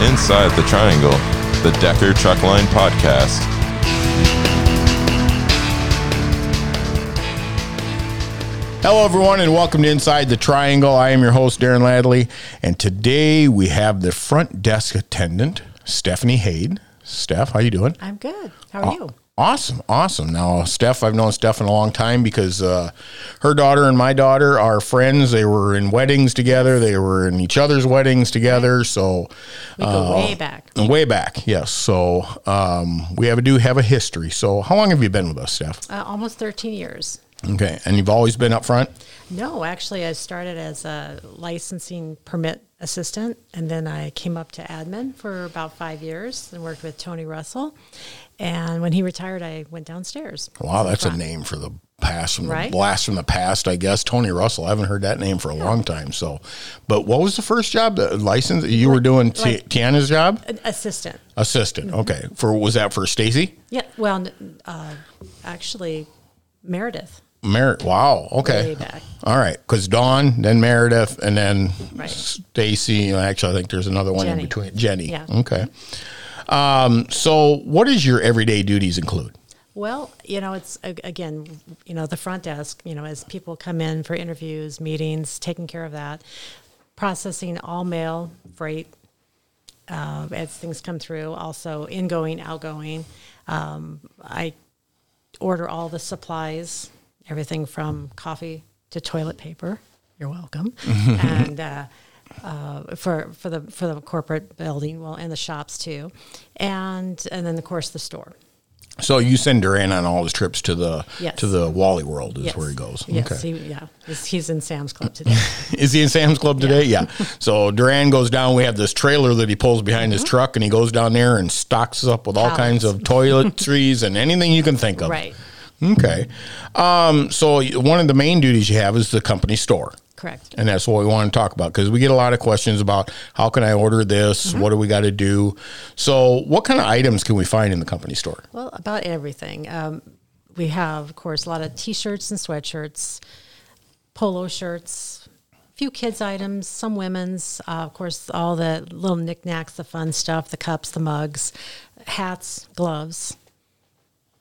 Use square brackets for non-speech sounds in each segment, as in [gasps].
Inside the Triangle, the Decker Truckline Podcast. Hello, everyone, and welcome to Inside the Triangle. I am your host, Darren Ladley, and today we have the front desk attendant, Stephanie Hayde. Steph, how you doing? I'm good. How are you? Awesome, awesome. Now, Steph, I've known Steph in a long time because uh, her daughter and my daughter are friends. They were in weddings together. They were in each other's weddings together. So We go way back. way back, yes. So um, we have a do have a history. So how long have you been with us, Steph? Uh, almost 13 years. Okay, and you've always been up front. No, actually, I started as a licensing permit assistant, and then I came up to admin for about five years and worked with Tony Russell. And when he retired, I went downstairs. Wow, that's a name for the past, from the blast from the past, I guess. Tony Russell. I haven't heard that name for a long time. So, but what was the first job? The license you were doing? T- like- Tiana's job, assistant. assistant. Mm-hmm. Okay, for was that for Stacy? Yeah, well, uh, actually, Meredith. Mer- wow. Okay. All right, because Dawn, then Meredith, and then Right. Stacy. Actually, I think there's another one Jenny. in between. Jenny. Yeah. Okay. Um, so, what does your everyday duties include? Well, you know, it's again, you know, the front desk, you know, as people come in for interviews, meetings, taking care of that, processing all mail, freight, uh, as things come through, also ingoing, outgoing. Um, I order all the supplies, everything from coffee to toilet paper. You're welcome. [laughs] and uh, uh, for for the for the corporate building, well, and the shops too, and and then of course the store. So you send Duran on all his trips to the Yes. to the Wally World is Yes. where he goes. Yes, he, yeah. He's, he's in Sam's Club today. [laughs] Is he in Sam's Club today? Yeah. So Duran goes down. We have this trailer that he pulls behind his truck, and he goes down there and stocks us up with all kinds of toiletries and anything you can think of. right. Okay. Um, so one of the main duties you have is the company store. Correct. And that's what we want to talk about because we get a lot of questions about how can I order this? Mm-hmm. What do we got to do? So, what kind of items can we find in the company store? Well, about everything. Um, we have, of course, a lot of T-shirts and sweatshirts, polo shirts, a few kids items, some women's. Uh, of course, all the little knickknacks, the fun stuff, the cups, the mugs, hats, gloves,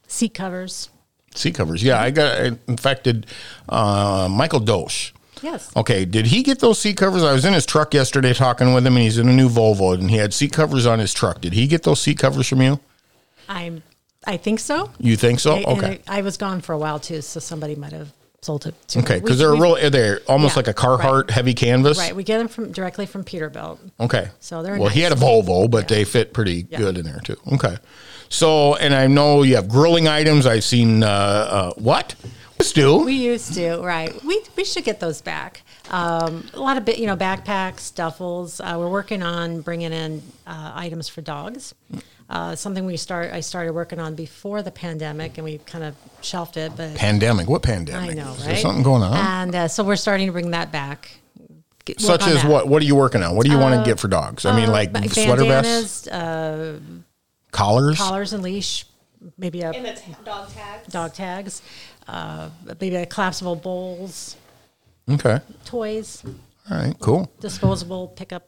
seat covers. Seat covers. Yeah, I got infected uh, Michael Dosh. Yes. Okay, did he get those seat covers? I was in his truck yesterday talking with him, and he's in a new Volvo, and he had seat covers on his truck. Did he get those seat covers from you? I'm. I think so. You think so? I, Okay. I, I was gone for a while too, so somebody might have sold it to Okay, because they're we- real. They're almost Yeah, like a Carhartt right. heavy canvas. Right, we get them from directly from Peterbilt. Okay. So they're well. He had a Volvo, but they fit pretty Yeah. good in there too. Okay. So, and I know you have grilling items. I've seen uh, uh, what? Stu. We used to, right? We we should get those back. Um, a lot of bit, you know, backpacks, duffels. Uh, we're working on bringing in uh, items for dogs. Uh, something we start I started working on before the pandemic, and we kind of shelved it. But pandemic. What pandemic? I know, Is right? there something going on? And uh, so we're starting to bring that back. Get- Such as that. what? What are you working on? What do you want to get for dogs? I mean, Uh, like ba- sweater vests, uh, collars. collars and leash, maybe a And dog tags. dog tags, uh, maybe a collapsible bowls, Okay. toys, All right. Cool. disposable pickup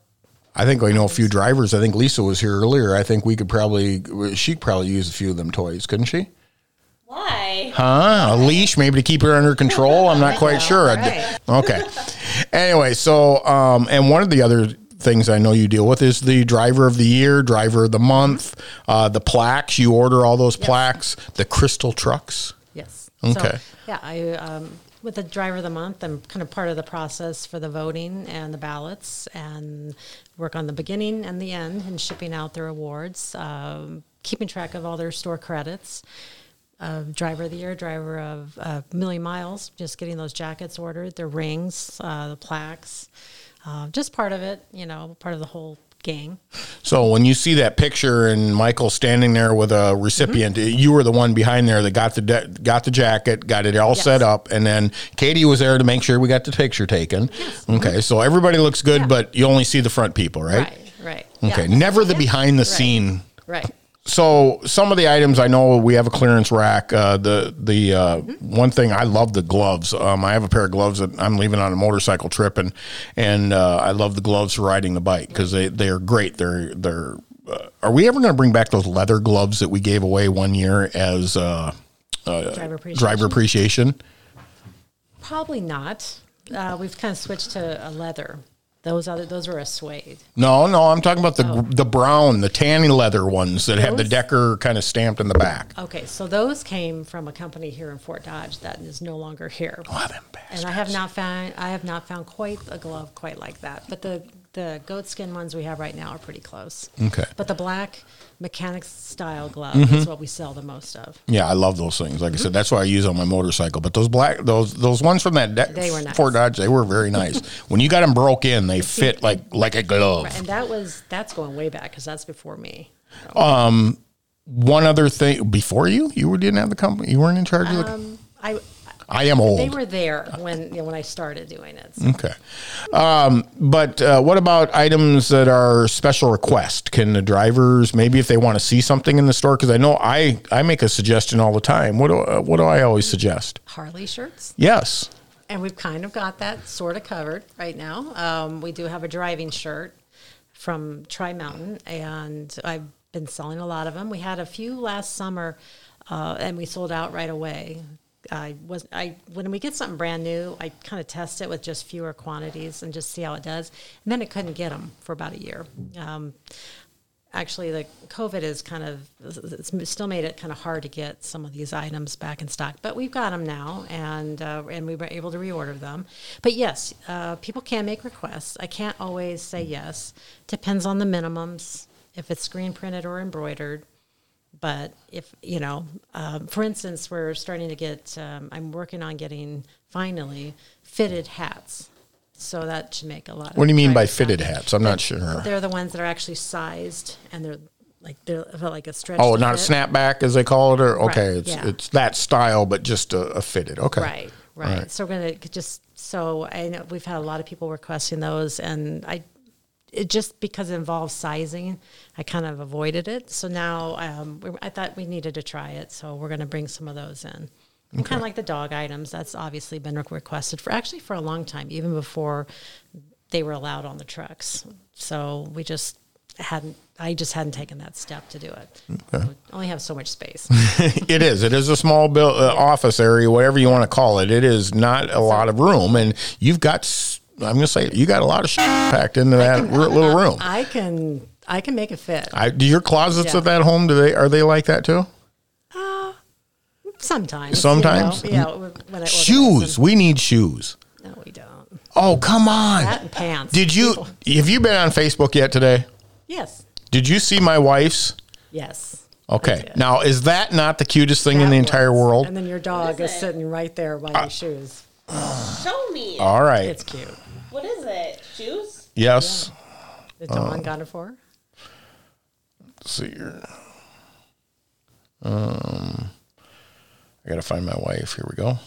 I think I know a few drivers. I think Lisa was here earlier. I think we could probably she could probably use a few of them toys, couldn't she? Why? Huh? A leash, maybe to keep her under control. I'm not quite sure. right. Okay. Anyway, so um, and one of the other things I know you deal with is the driver of the year, driver of the month, uh, the plaques. You order all those plaques, the crystal trucks. Yes. Okay. So, yeah, I um, with the driver of the month, I'm kind of part of the process for the voting and the ballots, and work on the beginning and the end, and shipping out their awards, um, keeping track of all their store credits. Uh, driver of the year, driver of uh, million miles, just getting those jackets ordered, their rings, uh, the plaques, uh, just part of it, you know, part of the whole gang. So when you see that picture and Michael standing there with a recipient, mm-hmm. you were the one behind there that got the de- got the jacket, got it all Yes. set up, and then Katie was there to make sure we got the picture taken. Mm-hmm. Okay, so everybody looks good, Yeah. but you only see the front people, right? Right, right. Okay, yeah. never the Yeah. behind the Right. scene Right. So some of the items I know we have a clearance rack. Uh, the the uh, one thing I love the gloves. Um, I have a pair of gloves that I'm leaving on a motorcycle trip, and and uh, I love the gloves for riding the bike because they they are great. They're they're. Uh, are we ever going to bring back those leather gloves that we gave away one year as uh, Driver appreciation. driver appreciation? Probably not. Uh, we've kind of switched to a leather. Those other, those were a suede. No, no, I'm talking about the oh. the brown, the tanny leather ones that have the Oh. Decker kind of stamped in the back. Okay, so those came from a company here in Fort Dodge that is no longer here. Oh, them And I have not found I have not found quite a glove quite like that. But the the goat skin ones we have right now are pretty close. Okay. But the black mechanics style glove Mm-hmm. is what we sell the most of. Yeah, I love those things. Like I said, that's what I use on my motorcycle. But those black, those those ones from that de- They were nice. Fort Dodge, they were very nice. [laughs] when you got them broke in, they fit like like a glove. Right, and that was that's going way back because that's before me. Um, One other thing, before you, you didn't have the company. You weren't in charge of the. Um, I I am old. they were there when you know, when I started doing it. So Okay. Um, but uh, what about items that are special request? Can the drivers maybe if they want to see something in the store? Because I know I I make a suggestion all the time. What do uh, what do I always suggest? Harley shirts. Yes. And we've kind of got that sort of covered right now. Um, we do have a driving shirt from Tri Mountain, and I've been selling a lot of them. We had a few last summer, uh, and we sold out right away. I was I when we get something brand new, I kind of test it with just fewer quantities and just see how it does. And then I couldn't get them for about a year. Um, actually the covid has kind of it's still made it kind of hard to get some of these items back in stock but we've got them now and uh, and we were able to reorder them but yes uh, people can make requests i can't always say yes depends on the minimums if it's screen printed or embroidered but if you know um, for instance we're starting to get um, i'm working on getting finally fitted hats so that should make a lot of What do you mean by fitted hats? I'm not sure. They're the ones that are actually sized and they're like they're like a stretch. Oh, not a snapback as they call it, or okay, Right, it's yeah. it's that style, but just a, a fitted. Okay, Right, right. So we're gonna just so I know we've had a lot of people requesting those, and I it just because it involves sizing, I kind of avoided it. So now um, we, I thought we needed to try it, so we're going to bring some of those in. And Kind of like the dog items, that's obviously been requested for actually for a long time, even before they were allowed on the trucks. So we just hadn't. I just hadn't taken that step to do it. We only have so much space. [laughs] it is. It is a small build, uh, office area, whatever you want to call it. It is not a lot of room, and you've got. S- I'm going to say you got a lot of shit packed into that r- little room. I can I can make it fit. I, do your closets Yeah. at that home? Do they are they like that too? Sometimes. Sometimes? You know, yeah. When I Shoes. them. We need shoes. No, we don't. Oh come on! That and pants. Did you? People- Have you been on Facebook yet today? Yes. Did you see my wife's? Yes. Okay. Now, is that not the cutest thing in That the entire was. world? And then your dog What is is it? sitting right there by uh, your shoes. Show me. All right. It's cute. What is it? Shoes? yes. The Oh. Dawn got it for. Let's see here. Um, I gotta find my wife. Here we go.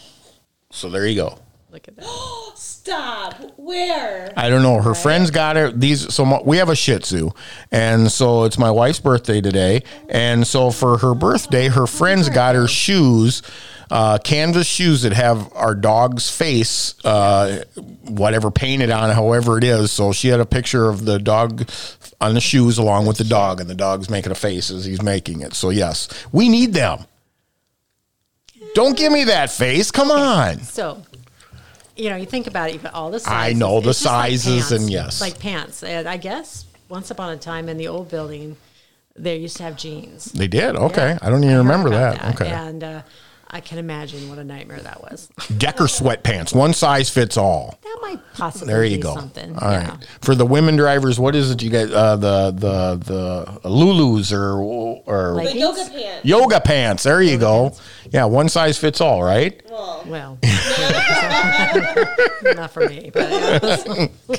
So there you go. Look at that. [gasps] Stop. Where? I don't know. Her friends got her these. So my, we have a Shih Tzu, and so it's my wife's birthday today. And so for her birthday, her friends got her shoes, uh, canvas shoes that have our dog's face, uh, whatever painted on, it, however it is. So she had a picture of the dog on the shoes along with the dog, and the dog's making a face as he's making it. So yes, we need them. Don't give me that face. Come on. So, you know, you think about it, you've got all the sizes. I know the just like sizes and yes. Like pants. And I guess once upon a time in the old building, they used to have jeans. They did. Okay. Yeah. I don't even heard remember about that. Okay. And uh, I can imagine what a nightmare that was. Decker sweatpants, one size fits all. That might possibly There you be go. something. All right. yeah. For the women drivers, what is it you get? Uh, the the the Lulus or or Like- yoga pants. yoga pants. There you go. Yeah, one size fits all, right? Well, Well, [laughs] [laughs] not for me, but yeah. [laughs]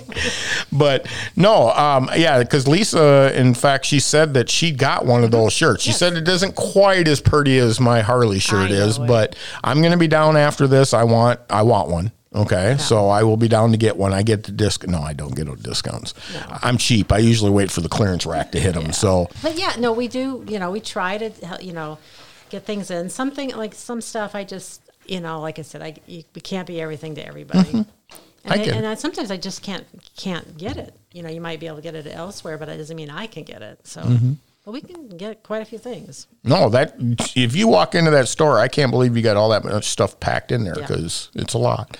But no, um, yeah, because Lisa, in fact, she said that she got one of those shirts. She Yes. said it isn't quite as pretty as my Harley shirt I is, but I'm going to be down after this. I want I want one. Okay, so I will be down to get one. I get the disc. No, I don't get no discounts. I'm cheap. I usually wait for the clearance rack to hit them. So But yeah, no, we do. You know, we try to you know get things in. Something like some stuff, I just you know, like I said, I you, we can't be everything to everybody. And Mm-hmm. I I, it. and I, sometimes I just can't can't get it. You know, you might be able to get it elsewhere, but it doesn't mean I can get it. So, Mm-hmm. but we can get quite a few things. no, that if you walk into that store, I can't believe you got all that much stuff packed in there Yeah. because it's a lot.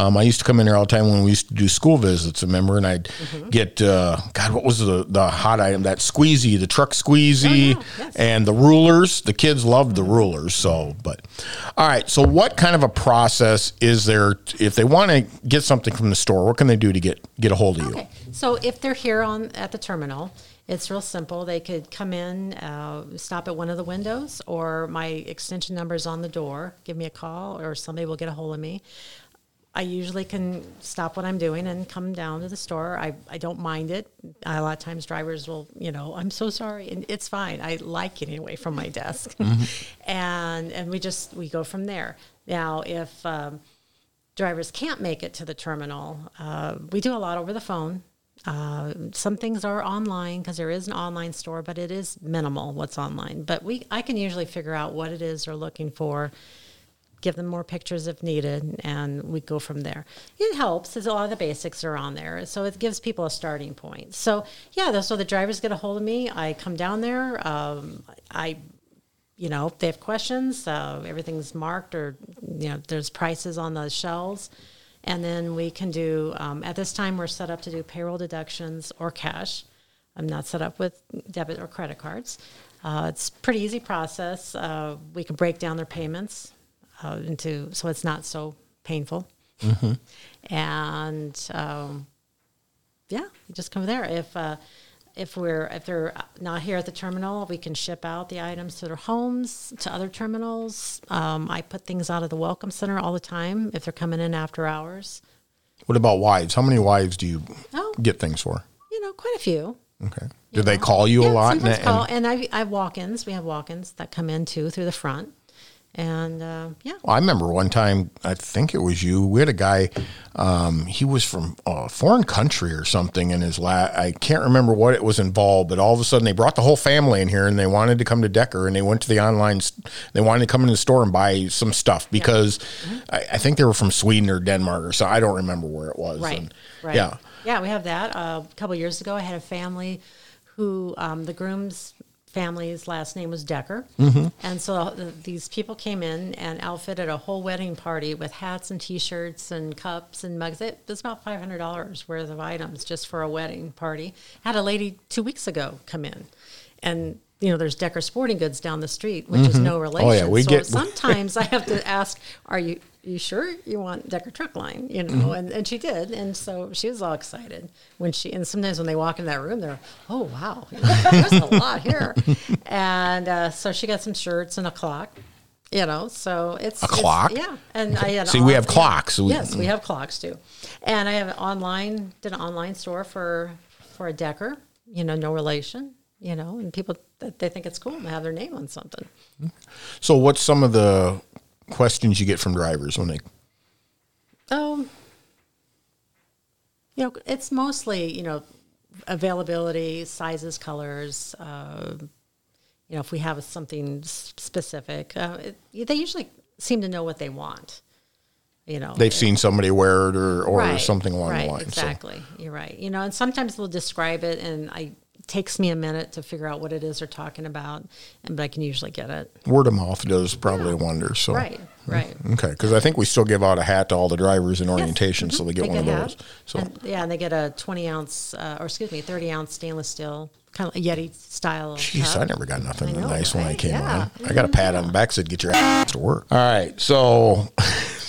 Um, I used to come in here all the time when we used to do school visits. Remember, and I'd Mm-hmm. get uh, God, what was the the hot item? That squeezy, the truck squeezy, Oh, yeah. Yes. and the rulers. The kids loved the rulers. So, but all right. So, what kind of a process is there if they want to get something from the store? What can they do to get get a hold of you? Okay, so if they're here on at the terminal, it's real simple. They could come in, uh, stop at one of the windows, or my extension number is on the door. Give me a call, or somebody will get a hold of me. I usually can stop what I'm doing and come down to the store. I, I don't mind it. A lot of times drivers will, you know, I'm so sorry, and it's fine. I like getting away from my desk, [laughs] and and we just we go from there. Now, if um, drivers can't make it to the terminal, uh, we do a lot over the phone. Uh, some things are online because there is an online store, but it is minimal what's online. But we, I can usually figure out what it is they're looking for, give them more pictures if needed, and we go from there. It helps as a lot of the basics are on there, so it gives people a starting point. So yeah, so the drivers get a hold of me. I come down there. Um, I you know, if they have questions, uh, everything's marked or, you know, there's prices on the shelves. And then we can do, um, at this time, we're set up to do payroll deductions or cash. I'm not set up with debit or credit cards. Uh, it's pretty easy process. Uh, we can break down their payments uh, into, so it's not so painful. And, um, yeah, you just come there. If uh, if we're if they're not here at the terminal, we can ship out the items to their homes, to other terminals. Um, I put things out of the welcome center all the time if they're coming in after hours. What about wives? How many wives do you Oh. get things for? You know, quite a few. Okay. Do they call you a lot? Sometimes and- call, and I, I have walk-ins. We have walk-ins that come in too through the front, and uh, yeah, Well, I remember one time, I think it was you. We had a guy, um, he was from a foreign country or something in his la I can't remember what it was involved, but all of a sudden they brought the whole family in here and they wanted to come to Decker and they went to the online, they wanted to come in the store and buy some stuff because Mm-hmm. I, I think they were from Sweden or Denmark or so. I don't remember where it was. Right. And, right. Yeah. Yeah, we have that. Uh, a couple years ago, I had a family who um, the groom's family's last name was Decker, Mm-hmm. and so uh, these people came in and outfitted a whole wedding party with hats and T-shirts and cups and mugs. It was about five hundred dollars worth of items just for a wedding party. Had a lady two weeks ago come in, and. You know, there's Decker Sporting Goods down the street, which is no relation. Oh, yeah, we so get- sometimes I have to [laughs] ask, "Are you you sure you want Decker Truck Line?" You know, Mm-hmm. and, and she did, and so she was all excited when she. And sometimes when they walk in that room, they're, "Oh wow, there's a lot here," [laughs] and uh, so she got some shirts and a clock. You know, so it's A it's- clock? yeah. And I had See, we have yeah. clocks. We- yes, we have clocks too, and I have an online did an online store for for a Decker. You know, no relation. You know, and people that they think it's cool to have their name on something. So what's some of the questions you get from drivers when they, Um, you know, it's mostly you know availability, sizes, colors. Uh, you know, if we have something specific, uh, it, they usually seem to know what they want. You know, they've seen somebody wear it or, or Right, something along right, the line. So- Exactly, you're right. You know, and sometimes they'll describe it, and I takes me a minute to figure out what it is they're talking about, and but I can usually get it. word of mouth does probably a wonder. So Right, right. Okay, because I think we still give out a hat to all the drivers in orientation, so they get They one of those. So And, yeah, and they get a 20 ounce, uh, or excuse me, 30 ounce stainless steel, kind of a Yeti style. Jeez, cup. I never got nothing know, nice when I came Yeah. on. I got a pat on the back said get your ass to work. All right, so [laughs]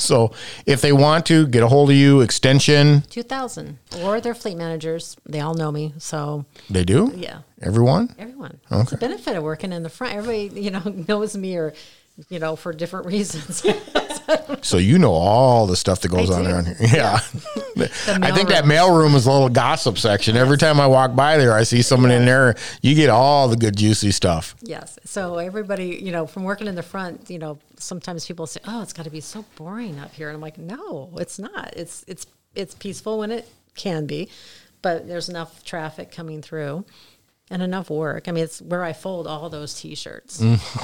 so if they want to get a hold of you, extension 2000. Or their fleet managers. They all know me. So, they do. yeah, Everyone. everyone. It's the Okay. benefit of working in the front. Everybody, you know, [laughs] knows me or, you know, for different [laughs] reasons. [laughs] so you know all the stuff that goes I on do. around here. [laughs] Yeah. I think that mailroom. mail room is a little gossip section. Every time I walk by there, I see someone in there. You get all the good, juicy stuff. Yes. So everybody, you know, from working in the front, you know, sometimes people say, "Oh, it's got to be so boring up here," and I'm like, "No, it's not. It's it's it's peaceful when it can be, but there's enough traffic coming through." And enough work. I mean, it's where I fold all those T-shirts.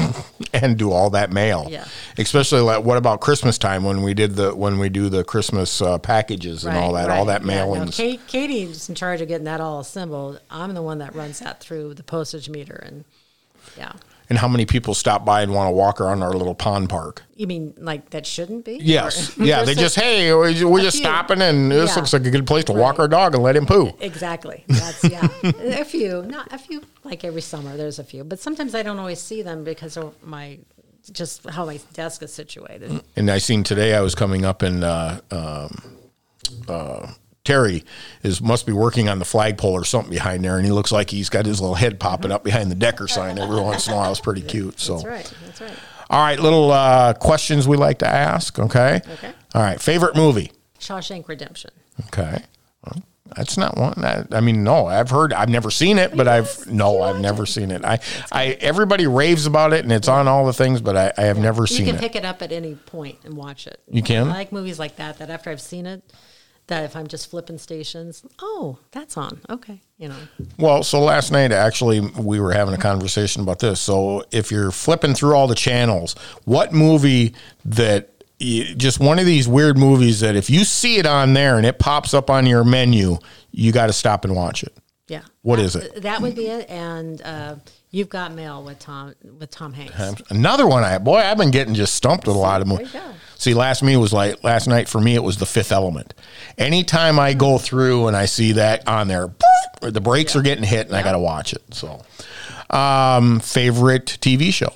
[laughs] and do all that mail. Yeah. Especially like what about Christmas time when we did the when we do the Christmas uh, packages and all that, all that Yeah, no, mailings. Kate, Katie's in charge of getting that all assembled. I'm the one that runs that through the postage meter, and yeah. And how many people stop by and want to walk around our little pond park? You mean like that shouldn't be? Yes. Or- [laughs] yeah. They just hey, we're just few. stopping, and this Yeah. looks like a good place to walk our dog and let him poo. Exactly. That's yeah. a few, not a few. Like every summer, there's a few, but sometimes I don't always see them because of my just how my desk is situated. And I seen today I was coming up and uh, um, uh, Terry is must be working on the flagpole or something behind there, and he looks like he's got his little head popping up behind the Decker sign every once in a while. It's pretty cute. So, That's right. That's right. all right, little uh, questions we like to ask. Okay. Okay. All right, favorite movie. Shawshank Redemption. Okay. Well, that's not one that I mean, no, I've heard I've never seen it, but I've no, I've never seen it. I I everybody raves about it and it's on all the things, but I, I have never You seen it. You can pick it up at any point and watch it. You can? I like movies like that. That after I've seen it, that if I'm just flipping stations, oh, that's on. Okay, you know. Well, so last night actually we were having a conversation about this. So if you're flipping through all the channels, what movie that you, just one of these weird movies that if you see it on there and it pops up on your menu, you got to stop and watch it. Yeah. What That- is it? That would be it. And uh, you've got mail with Tom with Tom Hanks. Another one I boy, I've been getting just stumped with a lot of movies. See, last me was like last night for me it was the Fifth Element. Anytime I go through and I see that on there, the brakes are getting hit and I got to watch it. So, um, favorite TV show.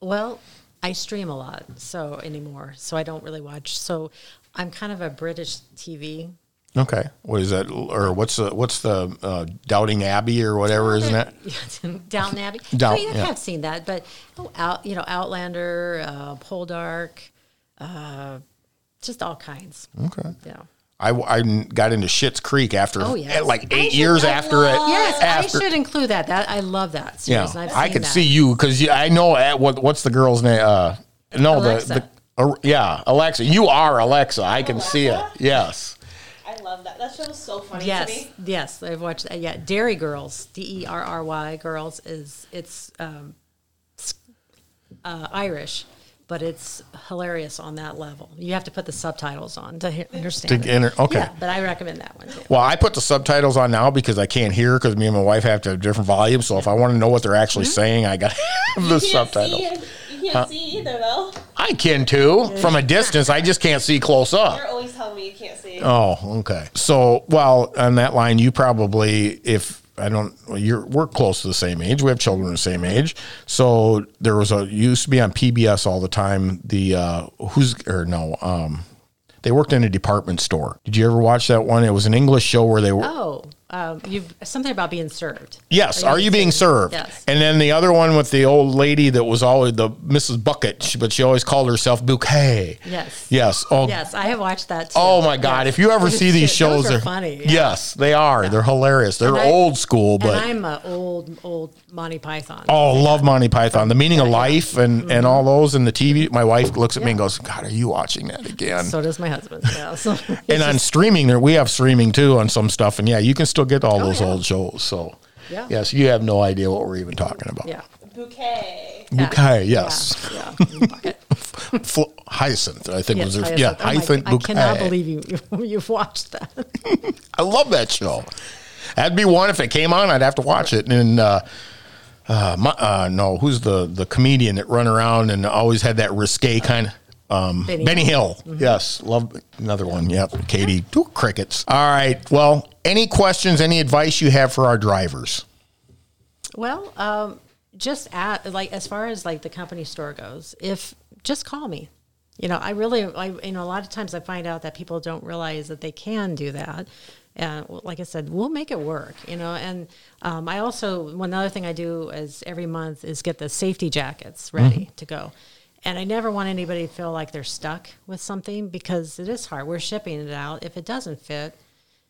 Well, I stream a lot, so anymore, so I don't really watch. So I'm kind of a British TV. Okay, what is that? Or what's the what's the uh, Doubting Abbey or whatever, isn't it? [laughs] Downton Abbey. [laughs] Down- I yeah. have seen that, but oh, out, you know, Outlander, uh, Poldark, uh, just all kinds. Okay. Yeah. I, I got into Schitt's Creek after Oh, yes. like eight should- years I after it. Yes, after, I should include that. That I love that series. I've I could that. see you because I know at what what's the girl's name? Uh, no, Alexa. the the uh, yeah Alexa. You are Alexa. I can see it. Yes. I love that. That show was so funny to Yes, me. yes, I've watched that. Yeah, Derry Girls, D E R R Y Girls is it's um, s- uh, Irish, but it's hilarious on that level. You have to put the subtitles on to he- understand. To it. enter- okay. Yeah, but I recommend that one too. Well, I put the subtitles on now because I can't hear because me and my wife have to have different volumes. So if I want to know what they're actually Mm-hmm. saying, I got [laughs] the You can't subtitles. see. You can't see either though. I can too from a [laughs] distance. I just can't see close up. You're always telling me you can't see. Oh, okay. So, well, on that line, you probably, if I don't, well, you're we're close to the same age. We have children the same age. So there was a used to be on PBS all the time. The uh, who's or no, um, they worked in a department store. Did you ever watch that one? It was an English show where they were. Oh, um, you've something about being served. Yes, are you being served? Yes. And then the other one with the old lady that was always the Mrs. Bucket, but she always called herself Bouquet. Yes. Yes. Oh, Yes, I have watched that. Too. Oh my God! Yes. If you ever see these [laughs] shows, are they're funny. yeah. Yes, they are. They're hilarious. They're I- old school, and but I'm a old old Monty Python. oh, love Monty Python, The Meaning of Life, and Mm-hmm. and all those. And the TV. My wife looks at me and goes, "God, are you watching that again?" So does my husband. Yeah. [laughs] So [laughs] it's and on streaming, there we have streaming too on some stuff, and yeah, you can still get all those Oh, yeah. old shows. So Yeah. yes, you have no idea what we're even talking about. yeah. Bouquet. Bouquet, yes. Yeah. yeah. Bucket. [laughs] Hyacinth, I think was Yes, her. Yeah, Hyacinth. Oh my- Hyacinth I cannot believe you, you you've watched that. I love that show. That'd be one if it came on. I'd have to watch it. And uh, uh, my, uh, no, who's the the comedian that run around and always had that risque kind of. Um, Benny, Benny Hill. Yes, love another one. Yep, Katie. Two crickets. All right. Well, any questions? Any advice you have for our drivers? Well, um, just at like as far as like the company store goes, if just call me. You know, I really, I you know, a lot of times I find out that people don't realize that they can do that. And like I said, we'll make it work. You know, and um, I also one other thing I do is every month is get the safety jackets ready to go. And I never want anybody to feel like they're stuck with something because it is hard. We're shipping it out. If it doesn't fit,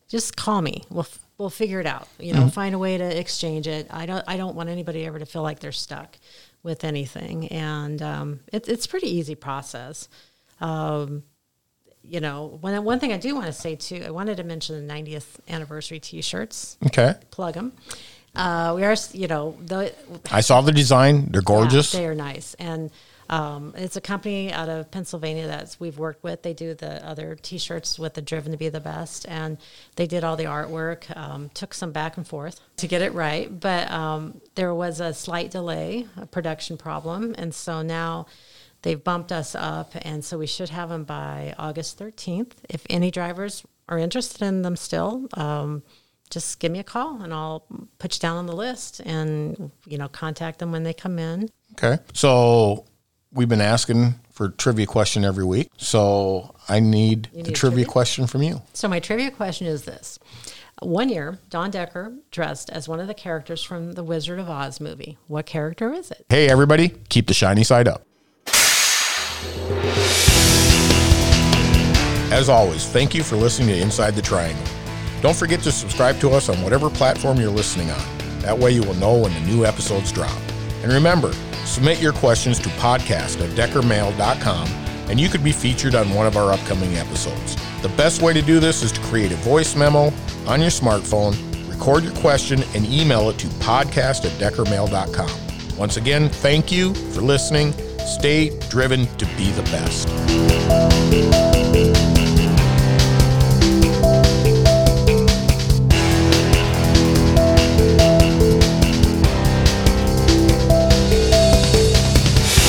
just call me. We'll f- we'll figure it out. You know, find a way to exchange it. I don't I don't want anybody ever to feel like they're stuck with anything. And um, it, it's pretty easy process. Um, you know, one one thing I do want to say too, I wanted to mention the 90th anniversary T-shirts. Okay. Plug them. Uh, we are, you know, the I saw the design. They're gorgeous. yeah, they are nice, and um, it's a company out of Pennsylvania that we've worked with. They do the other T-shirts with the "Driven to Be the Best," and they did all the artwork. Um, took some back and forth to get it right, but um, there was a slight delay, a production problem, and so now they've bumped us up, and so we should have them by August 13th. If any drivers are interested in them still. Um, just give me a call and I'll put you down on the list and you know contact them when they come in. Okay. So we've been asking for trivia question every week. So I need the trivia, trivia? question from you. So my trivia question is this: One year, Don Decker dressed as one of the characters from the Wizard of Oz movie. What character is it? Hey, everybody, keep the shiny side up. As always, thank you for listening to Inside the Triangle. Don't forget to subscribe to us on whatever platform you're listening on. That way you will know when the new episodes drop. And remember, submit your questions to podcast at deckermail.com and you could be featured on one of our upcoming episodes. The best way to do this is to create a voice memo on your smartphone, record your question, and email it to podcast at deckermail.com. Once again, thank you for listening. Stay driven to be the best.